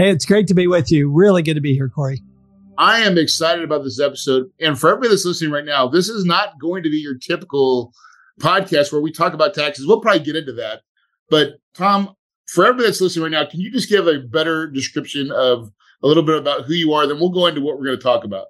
Hey, it's great to be with you. Really good to be here, Corey. I am excited about this episode. And for everybody that's listening right now, this is not going to be your typical podcast where we talk about taxes. We'll probably get into that. But Tom, for everybody that's listening right now, can you just give a better description of a little bit about who you are? Then we'll go into what we're going to talk about.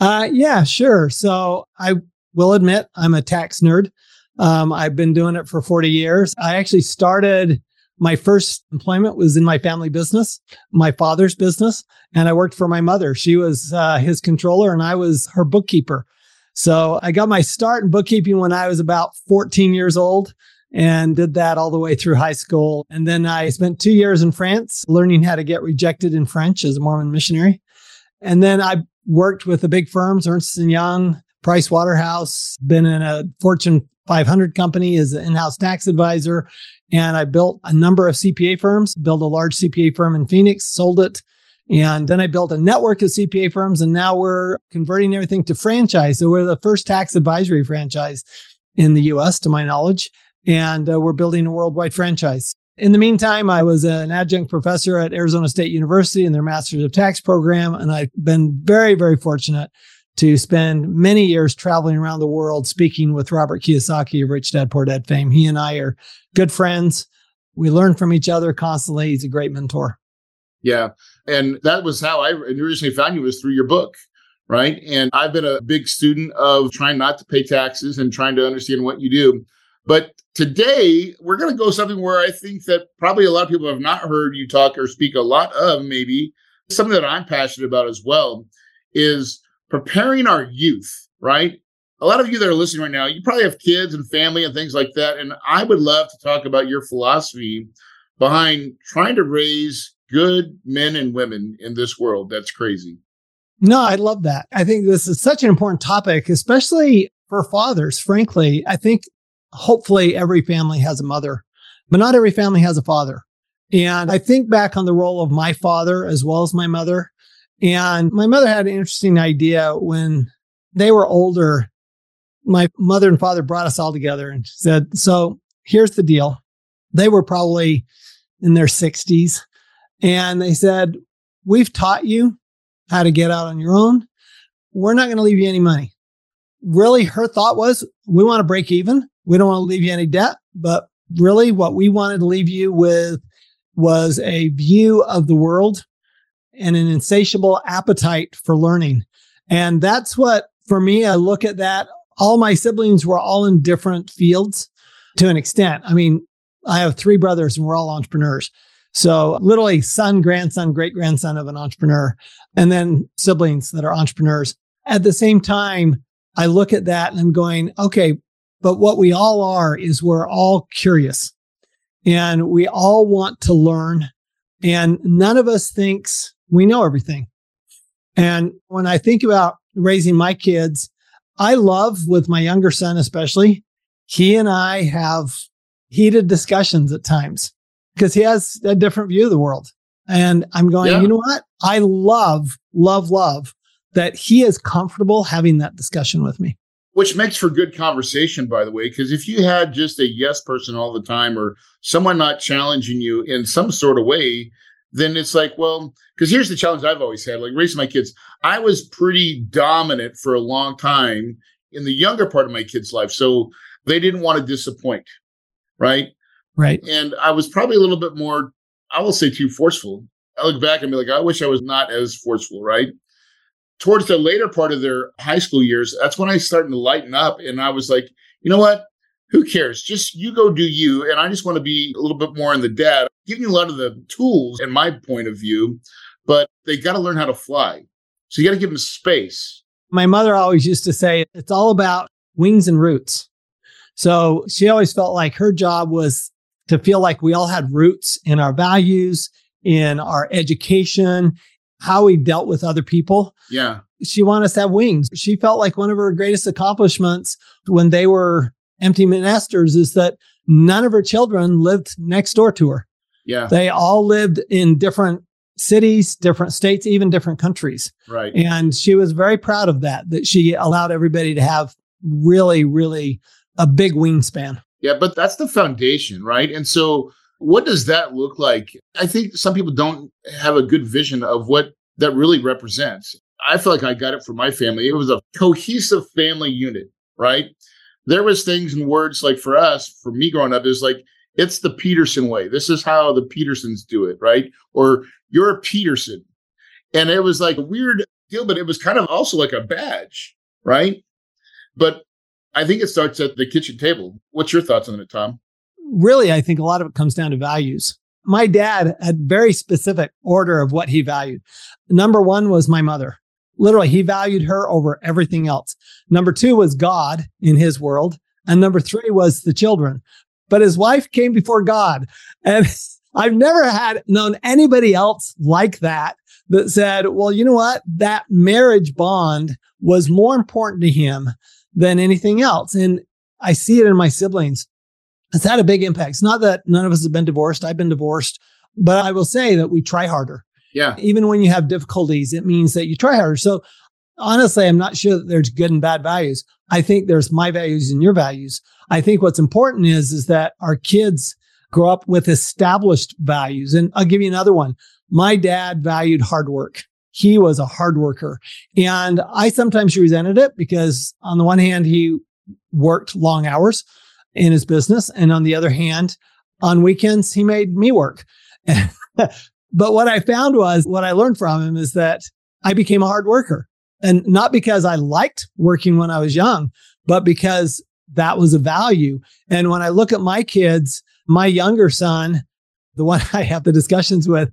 Uh, yeah, sure. So I will admit I'm a tax nerd. Um, I've been doing it for 40 years. I actually started my first employment was in my family business, my father's business, and I worked for my mother. She was uh, his controller and I was her bookkeeper. So I got my start in bookkeeping when I was about 14 years old and did that all the way through high school. And then I spent two years in France learning how to get rejected in French as a Mormon missionary. And then I worked with the big firms, Ernst & Young, Price Waterhouse, been in a Fortune 500 company as an in-house tax advisor. And I built a number of CPA firms, built a large CPA firm in Phoenix, sold it. And then I built a network of CPA firms. And now we're converting everything to franchise. So we're the first tax advisory franchise in the US, to my knowledge. And uh, we're building a worldwide franchise. In the meantime, I was an adjunct professor at Arizona State University in their Masters of Tax program. And I've been very, very fortunate to spend many years traveling around the world speaking with Robert Kiyosaki of Rich Dad Poor Dad fame. He and I are good friends. We learn from each other constantly. He's a great mentor. Yeah. And that was how I originally found you was through your book, right? And I've been a big student of trying not to pay taxes and trying to understand what you do. But today we're going to go something where I think that probably a lot of people have not heard you talk or speak a lot of maybe something that I'm passionate about as well is preparing our youth, right? A lot of you that are listening right now, you probably have kids and family and things like that. And I would love to talk about your philosophy behind trying to raise good men and women in this world. That's crazy. No, I love that. I think this is such an important topic, especially for fathers. Frankly, I think hopefully every family has a mother, but not every family has a father. And I think back on the role of my father as well as my mother. And my mother had an interesting idea when they were older. My mother and father brought us all together and said, So here's the deal. They were probably in their 60s. And they said, We've taught you how to get out on your own. We're not going to leave you any money. Really, her thought was, We want to break even. We don't want to leave you any debt. But really, what we wanted to leave you with was a view of the world and an insatiable appetite for learning. And that's what, for me, I look at that. All my siblings were all in different fields to an extent. I mean, I have three brothers and we're all entrepreneurs. So literally son, grandson, great grandson of an entrepreneur, and then siblings that are entrepreneurs. At the same time, I look at that and I'm going, okay, but what we all are is we're all curious and we all want to learn. And none of us thinks we know everything. And when I think about raising my kids, I love with my younger son, especially, he and I have heated discussions at times because he has a different view of the world. And I'm going, yeah. you know what? I love, love, love that he is comfortable having that discussion with me. Which makes for good conversation, by the way, because if you had just a yes person all the time or someone not challenging you in some sort of way, then it's like, well, because here's the challenge I've always had like raising my kids. I was pretty dominant for a long time in the younger part of my kids' life. So they didn't want to disappoint. Right. Right. And I was probably a little bit more, I will say, too forceful. I look back and be like, I wish I was not as forceful. Right. Towards the later part of their high school years, that's when I started to lighten up. And I was like, you know what? Who cares? Just you go do you. And I just want to be a little bit more in the dad, giving you a lot of the tools in my point of view, but they got to learn how to fly. So you got to give them space. My mother always used to say, it's all about wings and roots. So she always felt like her job was to feel like we all had roots in our values, in our education, how we dealt with other people. Yeah. She wanted us to have wings. She felt like one of her greatest accomplishments when they were empty nesters is that none of her children lived next door to her. Yeah. They all lived in different cities, different states, even different countries. Right. And she was very proud of that, that she allowed everybody to have really, really a big wingspan. Yeah, but that's the foundation, right? And so what does that look like? I think some people don't have a good vision of what that really represents. I feel like I got it from my family. It was a cohesive family unit, right? There was things and words like for us, for me growing up, is like it's the Peterson way. This is how the Petersons do it, right? Or you're a Peterson. And it was like a weird deal, but it was kind of also like a badge, right? But I think it starts at the kitchen table. What's your thoughts on it, Tom? Really, I think a lot of it comes down to values. My dad had very specific order of what he valued. Number one was my mother. Literally, he valued her over everything else. Number two was God in his world. And number three was the children. But his wife came before God. And I've never had known anybody else like that that said, well, you know what? That marriage bond was more important to him than anything else. And I see it in my siblings. It's had a big impact. It's not that none of us have been divorced. I've been divorced, but I will say that we try harder. Yeah. Even when you have difficulties, it means that you try harder. So honestly, I'm not sure that there's good and bad values. I think there's my values and your values. I think what's important is, is that our kids grow up with established values. And I'll give you another one. My dad valued hard work. He was a hard worker. And I sometimes resented it because on the one hand, he worked long hours in his business. And on the other hand, on weekends, he made me work. but what I found was what I learned from him is that I became a hard worker. And not because I liked working when I was young, but because that was a value. And when I look at my kids, my younger son, the one I have the discussions with,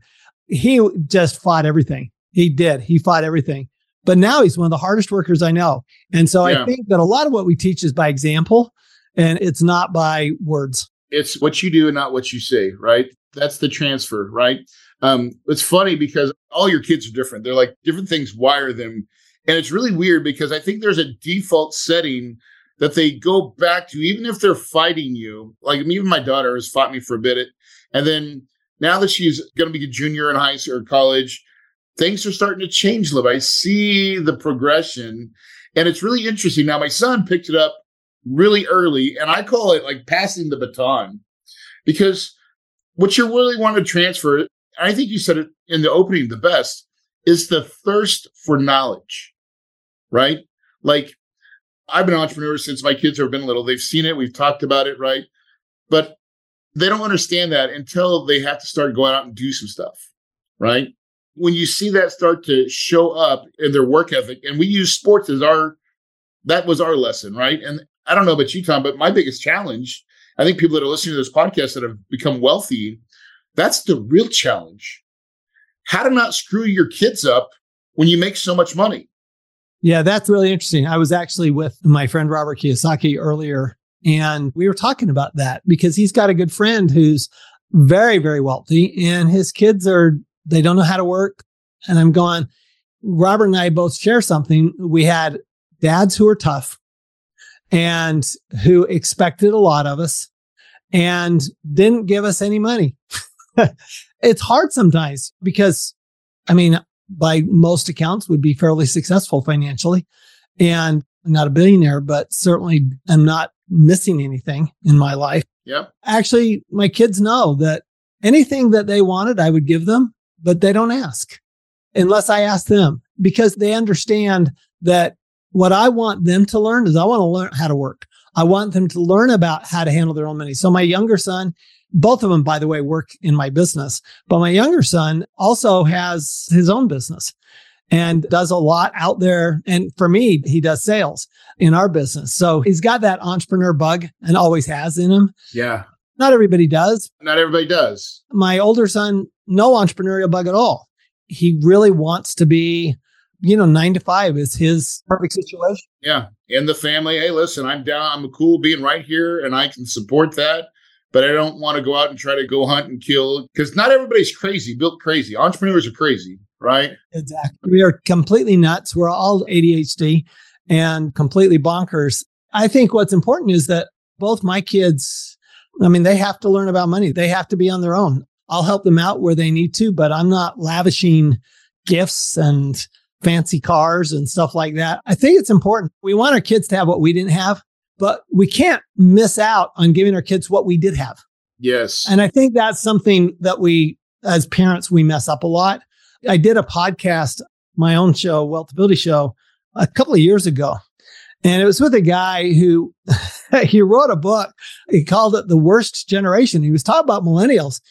he just fought everything. He did. He fought everything. But now he's one of the hardest workers I know. And so yeah. I think that a lot of what we teach is by example and it's not by words. It's what you do and not what you say, right? That's the transfer, right? Um, it's funny because all your kids are different. They're like different things wire them. And it's really weird because I think there's a default setting that they go back to, even if they're fighting you. Like even my daughter has fought me for a bit. And then now that she's going to be a junior in high school or college, things are starting to change a little. I see the progression. And it's really interesting. Now, my son picked it up really early, and I call it like passing the baton because what you really want to transfer, I think you said it in the opening the best, is the thirst for knowledge, right? Like I've been an entrepreneur since my kids have been little. They've seen it, we've talked about it, right? But they don't understand that until they have to start going out and do some stuff, right? When you see that start to show up in their work ethic, and we use sports as our that was our lesson, right? And I don't know about you, Tom, but my biggest challenge, I think people that are listening to this podcast that have become wealthy, that's the real challenge. How to not screw your kids up when you make so much money. Yeah, that's really interesting. I was actually with my friend Robert Kiyosaki earlier, and we were talking about that because he's got a good friend who's very, very wealthy, and his kids are, they don't know how to work. And I'm going, Robert and I both share something. We had dads who were tough and who expected a lot of us and didn't give us any money. it's hard sometimes because, I mean, by most accounts would be fairly successful financially and I'm not a billionaire, but certainly I'm not missing anything in my life. Yep. Actually, my kids know that anything that they wanted, I would give them, but they don't ask unless I ask them because they understand that what I want them to learn is I want to learn how to work. I want them to learn about how to handle their own money. So my younger son, both of them, by the way, work in my business, but my younger son also has his own business and does a lot out there. And for me, he does sales in our business. So he's got that entrepreneur bug and always has in him. Yeah. Not everybody does. Not everybody does. My older son, no entrepreneurial bug at all. He really wants to be you know, nine to five is his perfect situation. Yeah. In the family, hey, listen, I'm down. I'm cool being right here and I can support that. But I don't want to go out and try to go hunt and kill because not everybody's crazy, built crazy. Entrepreneurs are crazy, right? Exactly. We are completely nuts. We're all ADHD and completely bonkers. I think what's important is that both my kids, I mean, they have to learn about money. They have to be on their own. I'll help them out where they need to, but I'm not lavishing gifts and fancy cars and stuff like that. I think it's important. We want our kids to have what we didn't have, but we can't miss out on giving our kids what we did have. Yes. And I think that's something that we, as parents, we mess up a lot. I did a podcast, my own show, Wealthability Show, a couple of years ago. And it was with a guy who he wrote a book. He called it The Worst Generation. He was talking about millennials.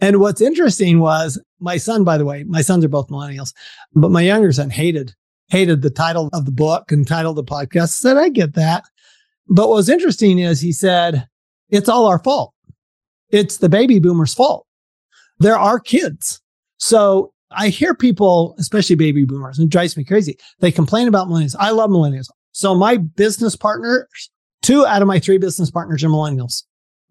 And what's interesting was my son, by the way, my sons are both millennials, but my younger son hated, hated the title of the book and title of the podcast. Said, I get that. But what was interesting is he said, it's all our fault. It's the baby boomers' fault. There are kids. So I hear people, especially baby boomers, and it drives me crazy. They complain about millennials. I love millennials. So my business partners, two out of my three business partners are millennials.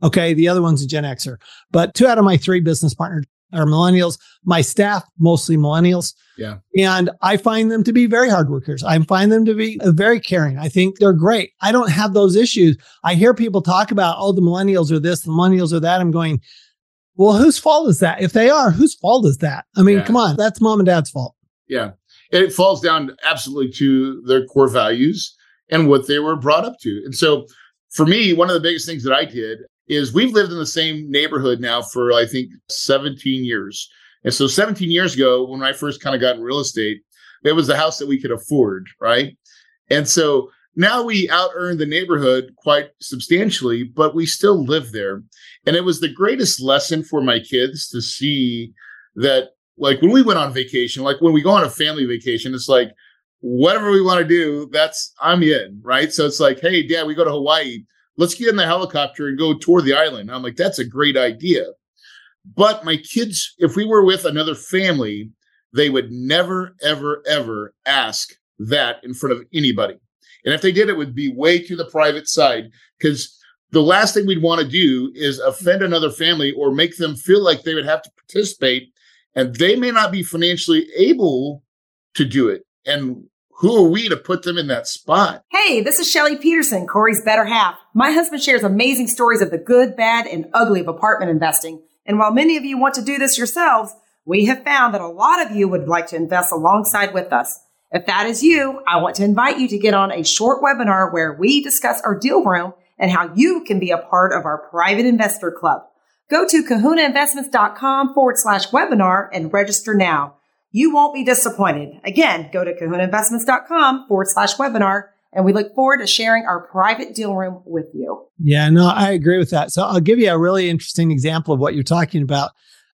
Okay. The other one's a Gen Xer, but two out of my three business partners are millennials. My staff, mostly millennials. Yeah. And I find them to be very hard workers. I find them to be uh, very caring. I think they're great. I don't have those issues. I hear people talk about, oh, the millennials are this, the millennials are that. I'm going, well, whose fault is that? If they are, whose fault is that? I mean, yeah. come on, that's mom and dad's fault. Yeah. It falls down absolutely to their core values and what they were brought up to. And so for me, one of the biggest things that I did is we've lived in the same neighborhood now for I think 17 years. And so 17 years ago, when I first kind of got in real estate, it was the house that we could afford, right? And so now we out earn the neighborhood quite substantially, but we still live there. And it was the greatest lesson for my kids to see that, like when we went on vacation, like when we go on a family vacation, it's like, whatever we want to do, that's I'm in, right? So it's like, hey, dad, we go to Hawaii let's get in the helicopter and go tour the island. I'm like, that's a great idea. But my kids, if we were with another family, they would never, ever, ever ask that in front of anybody. And if they did, it would be way to the private side because the last thing we'd want to do is offend another family or make them feel like they would have to participate and they may not be financially able to do it. And who are we to put them in that spot? Hey, this is Shelly Peterson, Corey's better half. My husband shares amazing stories of the good, bad, and ugly of apartment investing. And while many of you want to do this yourselves, we have found that a lot of you would like to invest alongside with us. If that is you, I want to invite you to get on a short webinar where we discuss our deal room and how you can be a part of our private investor club. Go to kahunainvestments.com forward slash webinar and register now. You won't be disappointed. Again, go to kahunainvestments.com forward slash webinar and we look forward to sharing our private deal room with you. Yeah, no, I agree with that. So I'll give you a really interesting example of what you're talking about.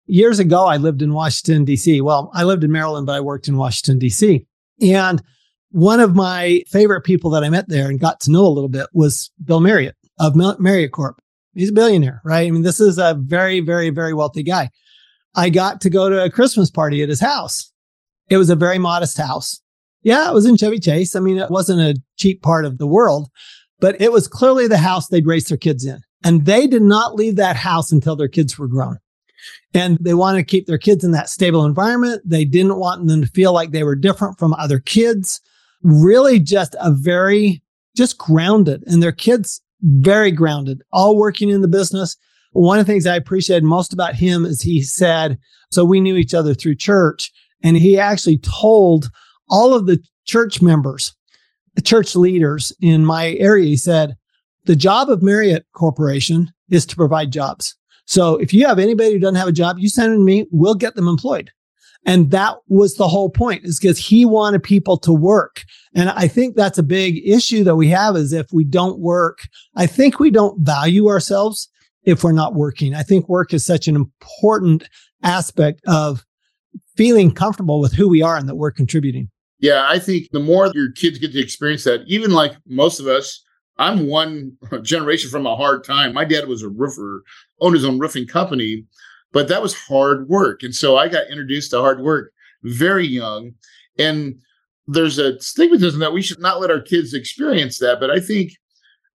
Years ago, I lived in Washington, D.C. Well, I lived in Maryland, but I worked in Washington, D.C. And one of my favorite people that I met there and got to know a little bit was Bill Marriott of Marriott Corp. He's a billionaire, right? I mean, this is a very, very, very wealthy guy. I got to go to a Christmas party at his house. It was a very modest house. Yeah, it was in Chevy Chase. I mean, it wasn't a cheap part of the world, but it was clearly the house they'd raised their kids in. And they did not leave that house until their kids were grown. And they wanted to keep their kids in that stable environment. They didn't want them to feel like they were different from other kids. Really just a very, just grounded and their kids very grounded, all working in the business one of the things I appreciated most about him is he said, so we knew each other through church. And he actually told all of the church members, the church leaders in my area, he said, the job of Marriott Corporation is to provide jobs. So if you have anybody who doesn't have a job, you send them to me, we'll get them employed. And that was the whole point is because he wanted people to work. And I think that's a big issue that we have is if we don't work, I think we don't value ourselves if we're not working. I think work is such an important aspect of feeling comfortable with who we are and that we're contributing. Yeah, I think the more your kids get to experience that, even like most of us, I'm one generation from a hard time. My dad was a roofer, owned his own roofing company, but that was hard work. And so I got introduced to hard work very young. And there's a stigmatism that we should not let our kids experience that. But I think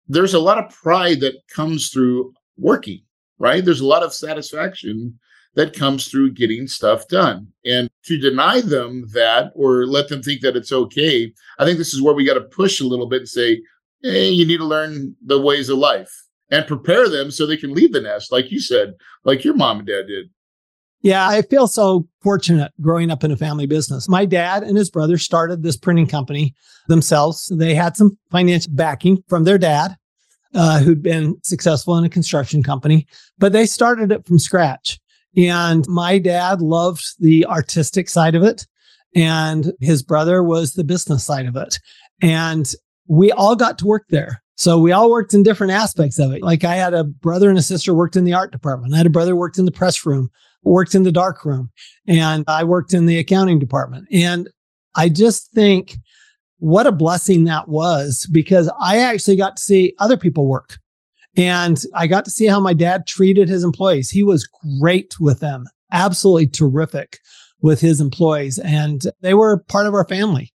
there's a lot of pride that comes through working, right? There's a lot of satisfaction that comes through getting stuff done. And to deny them that or let them think that it's okay, I think this is where we got to push a little bit and say, hey, you need to learn the ways of life and prepare them so they can leave the nest, like you said, like your mom and dad did. Yeah, I feel so fortunate growing up in a family business. My dad and his brother started this printing company themselves. They had some financial backing from their dad, uh, who'd been successful in a construction company, but they started it from scratch. And my dad loved the artistic side of it, and his brother was the business side of it. And we all got to work there. So we all worked in different aspects of it. Like I had a brother and a sister worked in the art department. I had a brother worked in the press room, worked in the dark room, and I worked in the accounting department. And I just think what a blessing that was because I actually got to see other people work. And I got to see how my dad treated his employees. He was great with them, absolutely terrific with his employees. And they were part of our family.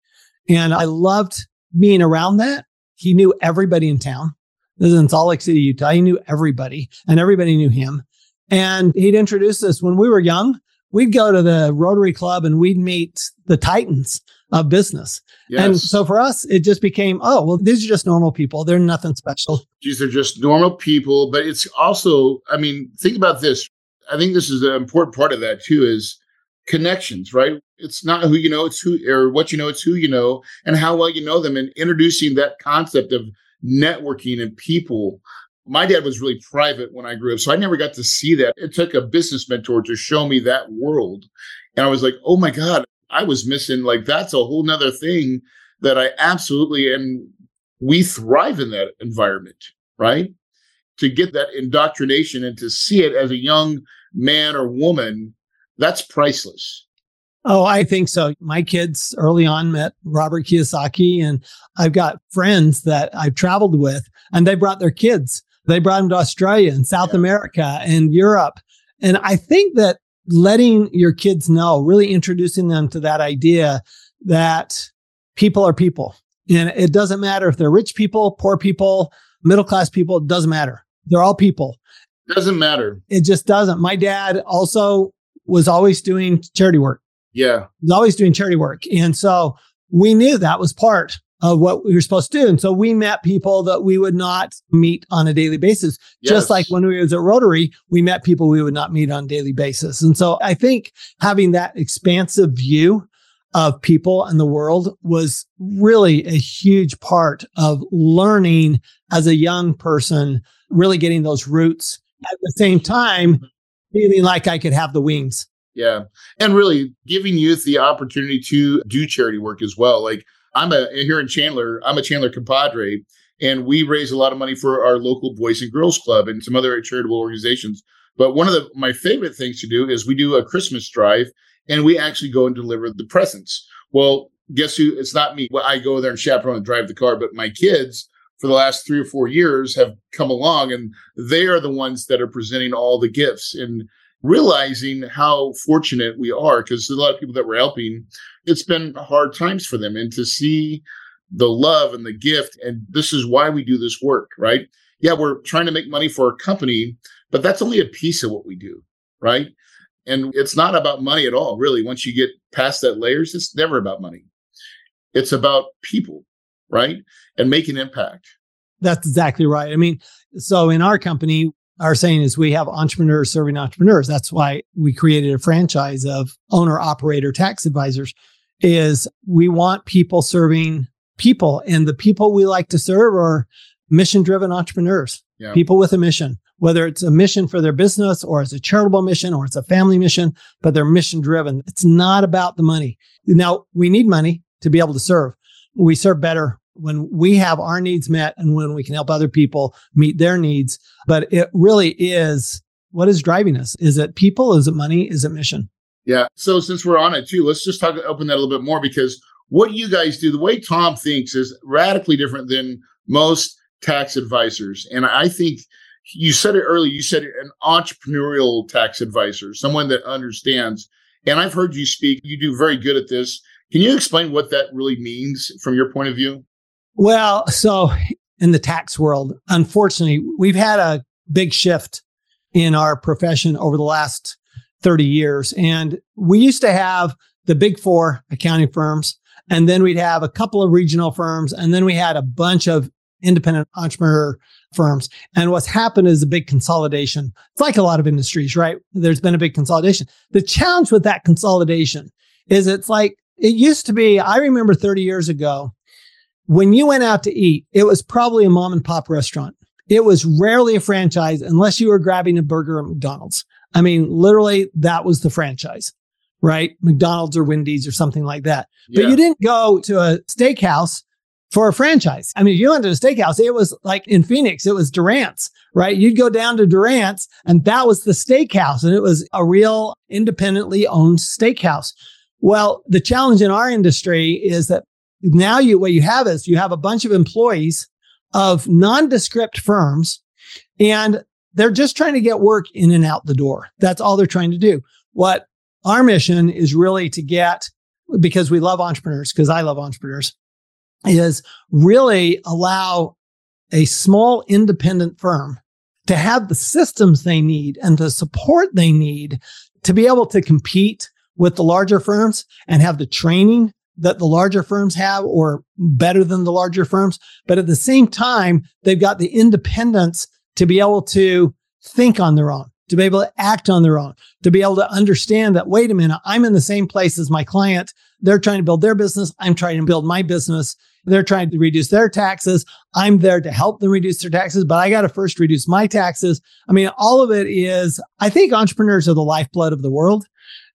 And I loved being around that. He knew everybody in town. This is in Salt Lake City, Utah. He knew everybody and everybody knew him. And he'd introduce us when we were young. We'd go to the Rotary Club and we'd meet the Titans of business. Yes. And so for us, it just became, oh, well, these are just normal people. They're nothing special. These are just normal people. But it's also, I mean, think about this. I think this is an important part of that too is connections, right? It's not who you know, it's who or what you know, it's who you know and how well you know them and introducing that concept of networking and people. My dad was really private when I grew up, so I never got to see that. It took a business mentor to show me that world. And I was like, oh my God, I was missing. Like that's a whole nother thing that I absolutely and we thrive in that environment, right? To get that indoctrination and to see it as a young man or woman, that's priceless. Oh, I think so. My kids early on met Robert Kiyosaki, and I've got friends that I've traveled with, and they brought their kids. They brought them to Australia and South yeah. America and Europe. And I think that letting your kids know, really introducing them to that idea that people are people. And it doesn't matter if they're rich people, poor people, middle class people, it doesn't matter. They're all people. Doesn't matter. It just doesn't. My dad also was always doing charity work. Yeah. He was always doing charity work. And so we knew that was part of what we were supposed to do. And so we met people that we would not meet on a daily basis. Yes. Just like when we was at Rotary, we met people we would not meet on a daily basis. And so I think having that expansive view of people and the world was really a huge part of learning as a young person, really getting those roots at the same time, feeling like I could have the wings. Yeah. And really giving youth the opportunity to do charity work as well. Like I'm a here in Chandler, I'm a Chandler compadre, and we raise a lot of money for our local Boys and Girls Club and some other charitable organizations. But one of the my favorite things to do is we do a Christmas drive and we actually go and deliver the presents. Well, guess who? It's not me. Well, I go there and chaperone and drive the car, but my kids for the last three or four years have come along and they are the ones that are presenting all the gifts and realizing how fortunate we are because a lot of people that we're helping it's been hard times for them and to see the love and the gift and this is why we do this work right? Yeah we're trying to make money for our company but that's only a piece of what we do right? And it's not about money at all really. Once you get past that layers it's never about money. It's about people right? And making impact. That's exactly right. I mean so in our company our saying is we have entrepreneurs serving entrepreneurs that's why we created a franchise of owner operator tax advisors is we want people serving people and the people we like to serve are mission driven entrepreneurs, yeah. people with a mission, whether it's a mission for their business or it's a charitable mission or it's a family mission, but they're mission driven. It's not about the money. Now we need money to be able to serve. We serve better when we have our needs met and when we can help other people meet their needs. But it really is what is driving us? Is it people? Is it money? Is it mission? Yeah. So since we're on it too, let's just talk open that a little bit more because what you guys do, the way Tom thinks is radically different than most tax advisors. And I think you said it earlier, you said an entrepreneurial tax advisor, someone that understands. And I've heard you speak, you do very good at this. Can you explain what that really means from your point of view? Well, so in the tax world, unfortunately, we've had a big shift in our profession over the last 30 years. And we used to have the big four accounting firms, and then we'd have a couple of regional firms, and then we had a bunch of independent entrepreneur firms. And what's happened is a big consolidation. It's like a lot of industries, right? There's been a big consolidation. The challenge with that consolidation is it's like it used to be, I remember 30 years ago, when you went out to eat, it was probably a mom and pop restaurant. It was rarely a franchise unless you were grabbing a burger at McDonald's. I mean, literally, that was the franchise, right? McDonald's or Wendy's or something like that. Yeah. But you didn't go to a steakhouse for a franchise. I mean, if you went to a steakhouse, it was like in Phoenix, it was Durant's, right? You'd go down to Durant's and that was the steakhouse and it was a real independently owned steakhouse. Well, the challenge in our industry is that now you, what you have is you have a bunch of employees of nondescript firms and they're just trying to get work in and out the door. That's all they're trying to do. What our mission is really to get, because we love entrepreneurs, because I love entrepreneurs, is really allow a small independent firm to have the systems they need and the support they need to be able to compete with the larger firms and have the training that the larger firms have or better than the larger firms. But at the same time, they've got the independence to be able to think on their own, to be able to act on their own, to be able to understand that, wait a minute, I'm in the same place as my client. They're trying to build their business. I'm trying to build my business. They're trying to reduce their taxes. I'm there to help them reduce their taxes, but I got to first reduce my taxes. I mean, all of it is, I think entrepreneurs are the lifeblood of the world.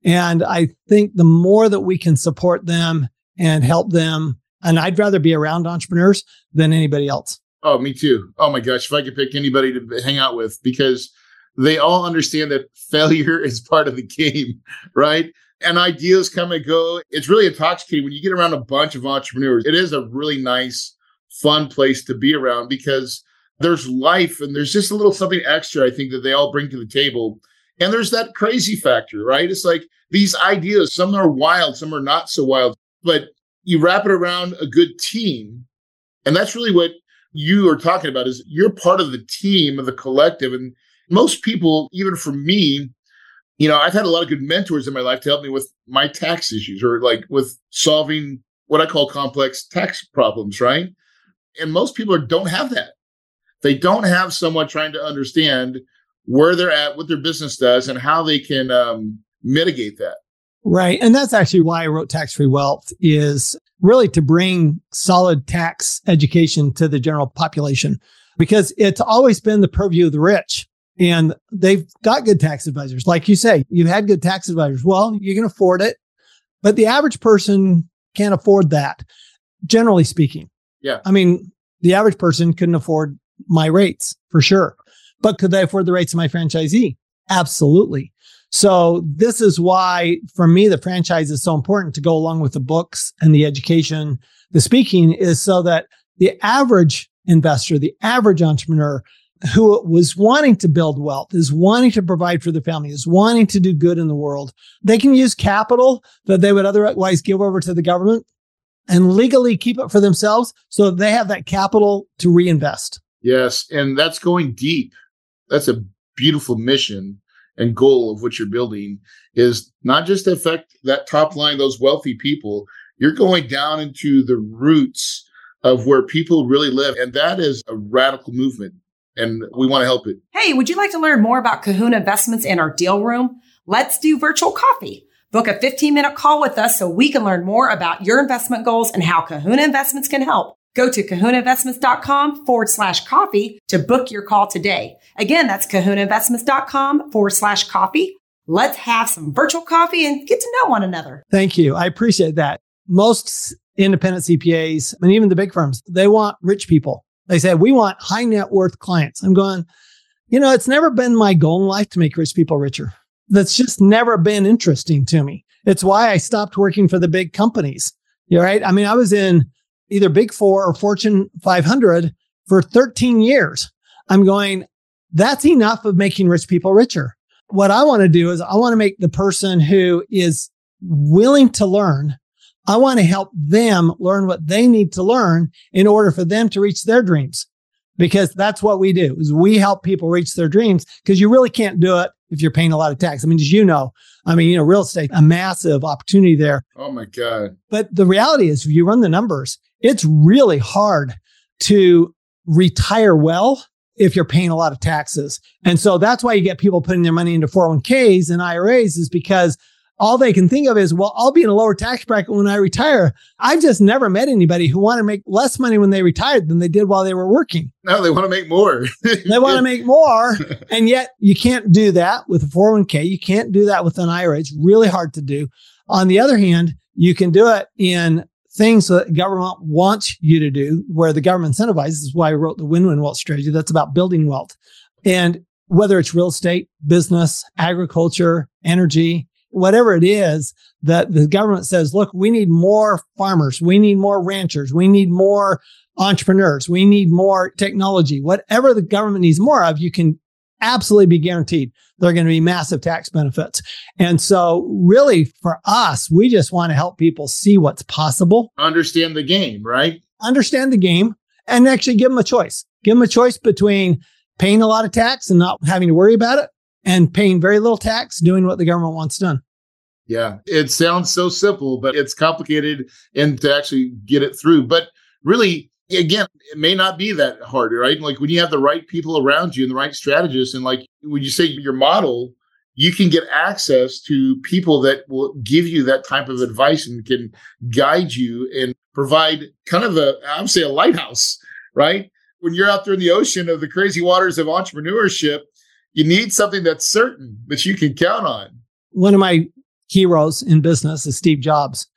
And I think the more that we can support them and help them, and I'd rather be around entrepreneurs than anybody else. Oh, me too. Oh my gosh, if I could pick anybody to hang out with, because they all understand that failure is part of the game, right? and ideas come and go. It's really intoxicating when you get around a bunch of entrepreneurs. It is a really nice, fun place to be around because there's life and there's just a little something extra, I think, that they all bring to the table. And there's that crazy factor, right? It's like these ideas, some are wild, some are not so wild, but you wrap it around a good team. And that's really what you are talking about is you're part of the team of the collective. And most people, even for me, you know, I've had a lot of good mentors in my life to help me with my tax issues or like with solving what I call complex tax problems, right? And most people don't have that. They don't have someone trying to understand where they're at, what their business does, and how they can um, mitigate that. Right. And that's actually why I wrote Tax Free Wealth is really to bring solid tax education to the general population because it's always been the purview of the rich and they've got good tax advisors. Like you say, you've had good tax advisors. Well, you can afford it, but the average person can't afford that, generally speaking. Yeah. I mean, the average person couldn't afford my rates for sure. But could they afford the rates of my franchisee? Absolutely. So this is why for me, the franchise is so important to go along with the books and the education. The speaking is so that the average investor, the average entrepreneur who was wanting to build wealth, is wanting to provide for the family, is wanting to do good in the world, they can use capital that they would otherwise give over to the government and legally keep it for themselves so they have that capital to reinvest. Yes. And that's going deep. That's a beautiful mission and goal of what you're building is not just to affect that top line, those wealthy people, you're going down into the roots of where people really live. And that is a radical movement and we want to help it. Hey, would you like to learn more about Kahuna Investments in our deal room? Let's do virtual coffee. Book a 15 minute call with us so we can learn more about your investment goals and how Kahuna Investments can help. Go to kahunainvestments.com forward slash coffee to book your call today. Again, that's kahunainvestments.com forward slash coffee. Let's have some virtual coffee and get to know one another. Thank you. I appreciate that. Most independent CPAs and even the big firms, they want rich people they say, we want high net worth clients. I'm going, you know, it's never been my goal in life to make rich people richer. That's just never been interesting to me. It's why I stopped working for the big companies. You're right? I mean, I was in either Big Four or Fortune 500 for 13 years. I'm going, that's enough of making rich people richer. What I want to do is I want to make the person who is willing to learn I want to help them learn what they need to learn in order for them to reach their dreams. because that's what we do is we help people reach their dreams because you really can't do it if you're paying a lot of tax. I mean, as you know, I mean, you know, real estate, a massive opportunity there. Oh my God. But the reality is if you run the numbers, it's really hard to retire well if you're paying a lot of taxes. And so that's why you get people putting their money into 401ks and IRAs is because all they can think of is, well, I'll be in a lower tax bracket when I retire. I've just never met anybody who want to make less money when they retired than they did while they were working. No, they want to make more. they want to make more. And yet you can't do that with a 401k. You can't do that with an IRA. It's really hard to do. On the other hand, you can do it in things that government wants you to do, where the government incentivizes. This is why I wrote the win-win wealth strategy. That's about building wealth. And whether it's real estate, business, agriculture, energy, whatever it is that the government says, look, we need more farmers. We need more ranchers. We need more entrepreneurs. We need more technology. Whatever the government needs more of, you can absolutely be guaranteed there are going to be massive tax benefits. And so really for us, we just want to help people see what's possible. Understand the game, right? Understand the game and actually give them a choice. Give them a choice between paying a lot of tax and not having to worry about it and paying very little tax, doing what the government wants done. Yeah, it sounds so simple, but it's complicated and to actually get it through. But really, again, it may not be that hard, right? Like when you have the right people around you and the right strategists, and like when you say your model, you can get access to people that will give you that type of advice and can guide you and provide kind of a, I would say, a lighthouse, right? When you're out there in the ocean of the crazy waters of entrepreneurship, you need something that's certain that you can count on. One of my heroes in business is Steve Jobs,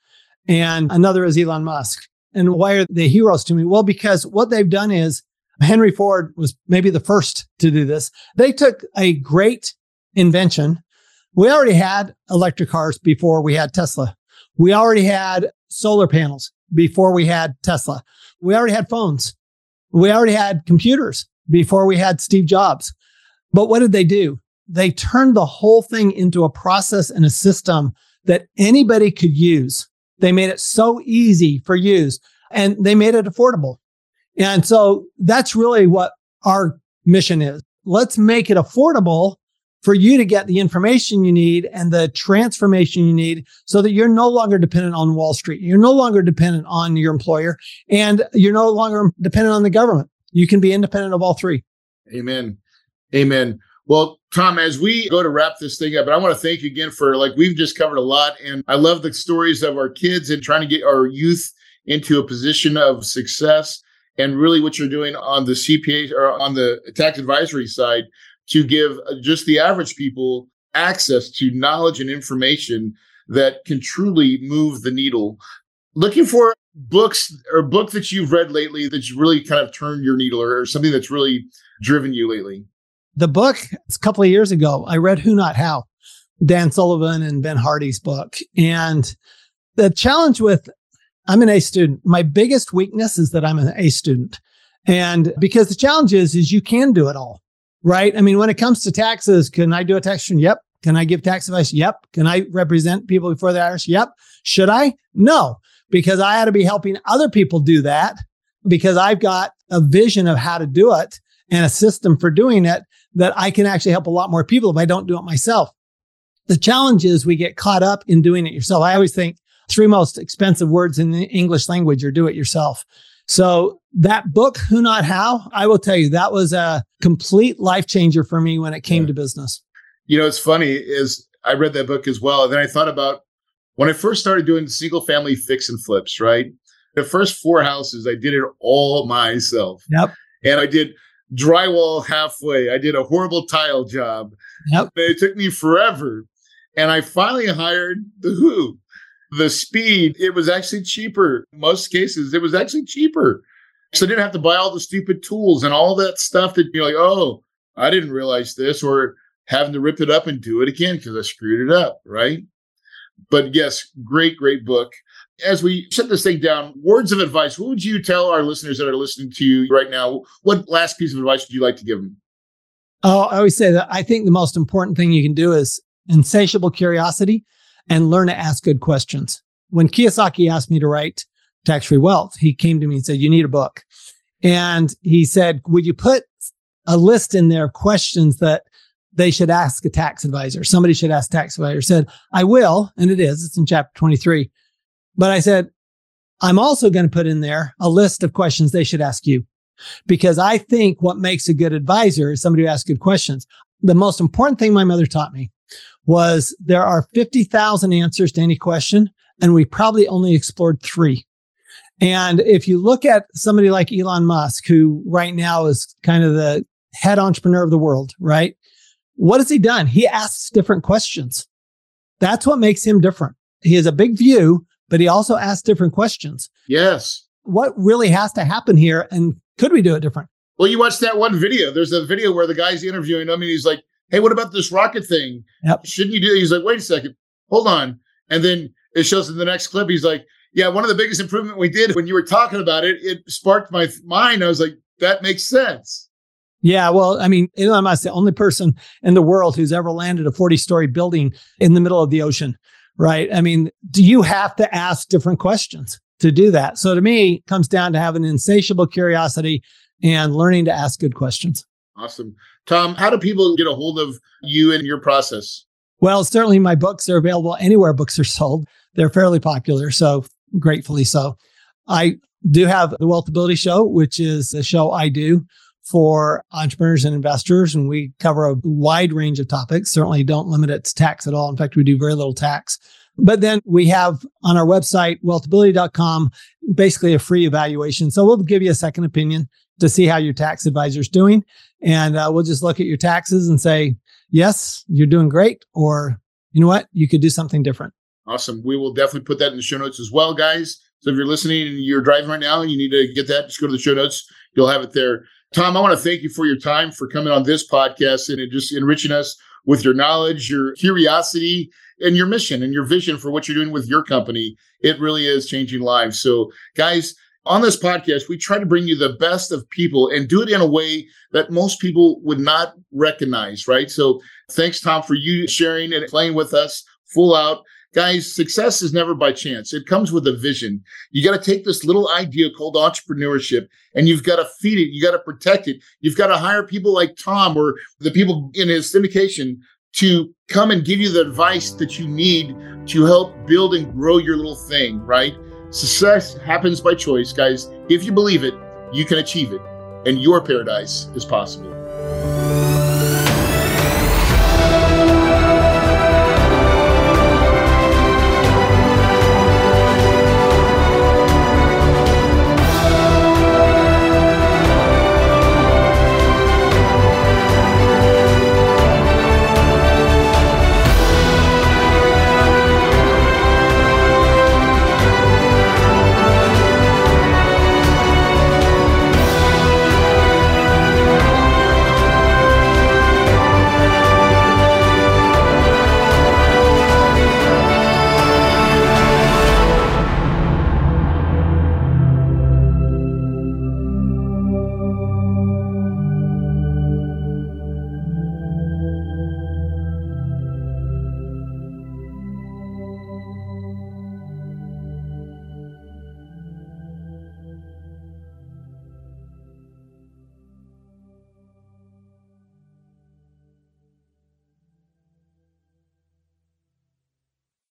and another is Elon Musk. And why are they heroes to me? Well, because what they've done is Henry Ford was maybe the first to do this. They took a great invention. We already had electric cars before we had Tesla. We already had solar panels before we had Tesla. We already had phones. We already had computers before we had Steve Jobs. But what did they do? They turned the whole thing into a process and a system that anybody could use. They made it so easy for use and they made it affordable. And so that's really what our mission is. Let's make it affordable for you to get the information you need and the transformation you need so that you're no longer dependent on Wall Street. You're no longer dependent on your employer and you're no longer dependent on the government. You can be independent of all three. Amen. Amen. Well, Tom, as we go to wrap this thing up, but I want to thank you again for like we've just covered a lot, and I love the stories of our kids and trying to get our youth into a position of success, and really what you're doing on the CPA or on the tax advisory side to give uh, just the average people access to knowledge and information that can truly move the needle. Looking for books or book that you've read lately that's really kind of turned your needle or something that's really driven you lately the book, a couple of years ago, I read Who Not How, Dan Sullivan and Ben Hardy's book. And the challenge with, I'm an A student. My biggest weakness is that I'm an A student. And because the challenge is, is you can do it all, right? I mean, when it comes to taxes, can I do a tax return? Yep. Can I give tax advice? Yep. Can I represent people before the IRS? Yep. Should I? No, because I ought to be helping other people do that because I've got a vision of how to do it and a system for doing it that I can actually help a lot more people if I don't do it myself. The challenge is we get caught up in doing it yourself. I always think three most expensive words in the English language are do it yourself. So that book, Who Not How, I will tell you, that was a complete life changer for me when it came yeah. to business. You know, it's funny is I read that book as well. And then I thought about when I first started doing single family fix and flips, right? The first four houses, I did it all myself. Yep. And I did drywall halfway. I did a horrible tile job. Yep. It took me forever. And I finally hired the Who. The speed, it was actually cheaper. most cases, it was actually cheaper. So I didn't have to buy all the stupid tools and all that stuff that you're like, oh, I didn't realize this, or having to rip it up and do it again because I screwed it up. Right. But yes, great, great book as we shut this thing down, words of advice. What would you tell our listeners that are listening to you right now? What last piece of advice would you like to give them? Oh, I always say that I think the most important thing you can do is insatiable curiosity and learn to ask good questions. When Kiyosaki asked me to write Tax Free Wealth, he came to me and said, You need a book. And he said, would you put a list in there of questions that they should ask a tax advisor? Somebody should ask tax advisor. Said, I will. And it is, it's in chapter 23. But I said, I'm also going to put in there a list of questions they should ask you because I think what makes a good advisor is somebody who asks good questions. The most important thing my mother taught me was there are 50,000 answers to any question, and we probably only explored three. And if you look at somebody like Elon Musk, who right now is kind of the head entrepreneur of the world, right? What has he done? He asks different questions. That's what makes him different. He has a big view, but he also asks different questions. Yes. What really has to happen here? And could we do it different? Well, you watched that one video. There's a video where the guy's interviewing him and he's like, Hey, what about this rocket thing? Yep. Shouldn't you do it? He's like, wait a second, hold on. And then it shows in the next clip, he's like, Yeah, one of the biggest improvement we did when you were talking about it, it sparked my mind. I was like, that makes sense. Yeah, well, I mean, Elon Musk, the only person in the world who's ever landed a 40 story building in the middle of the ocean, right? I mean, do you have to ask different questions to do that? So to me, it comes down to having insatiable curiosity and learning to ask good questions. Awesome. Tom, how do people get a hold of you and your process? Well, certainly my books are available anywhere books are sold. They're fairly popular, so gratefully so. I do have the Wealthability Show, which is a show I do for entrepreneurs and investors. And we cover a wide range of topics. Certainly don't limit it to tax at all. In fact, we do very little tax. But then we have on our website, wealthability.com, basically a free evaluation. So we'll give you a second opinion to see how your tax advisor is doing. And uh, we'll just look at your taxes and say, yes, you're doing great. Or, you know what, you could do something different. Awesome. We will definitely put that in the show notes as well, guys. So if you're listening and you're driving right now and you need to get that, just go to the show notes. You'll have it there. Tom, I want to thank you for your time, for coming on this podcast and just enriching us with your knowledge, your curiosity, and your mission and your vision for what you're doing with your company. It really is changing lives. So, guys, on this podcast, we try to bring you the best of people and do it in a way that most people would not recognize, right? So, thanks, Tom, for you sharing and playing with us full out. Guys, success is never by chance. It comes with a vision. You got to take this little idea called entrepreneurship and you've got to feed it. You got to protect it. You've got to hire people like Tom or the people in his syndication to come and give you the advice that you need to help build and grow your little thing, right? Success happens by choice, guys. If you believe it, you can achieve it, and your paradise is possible.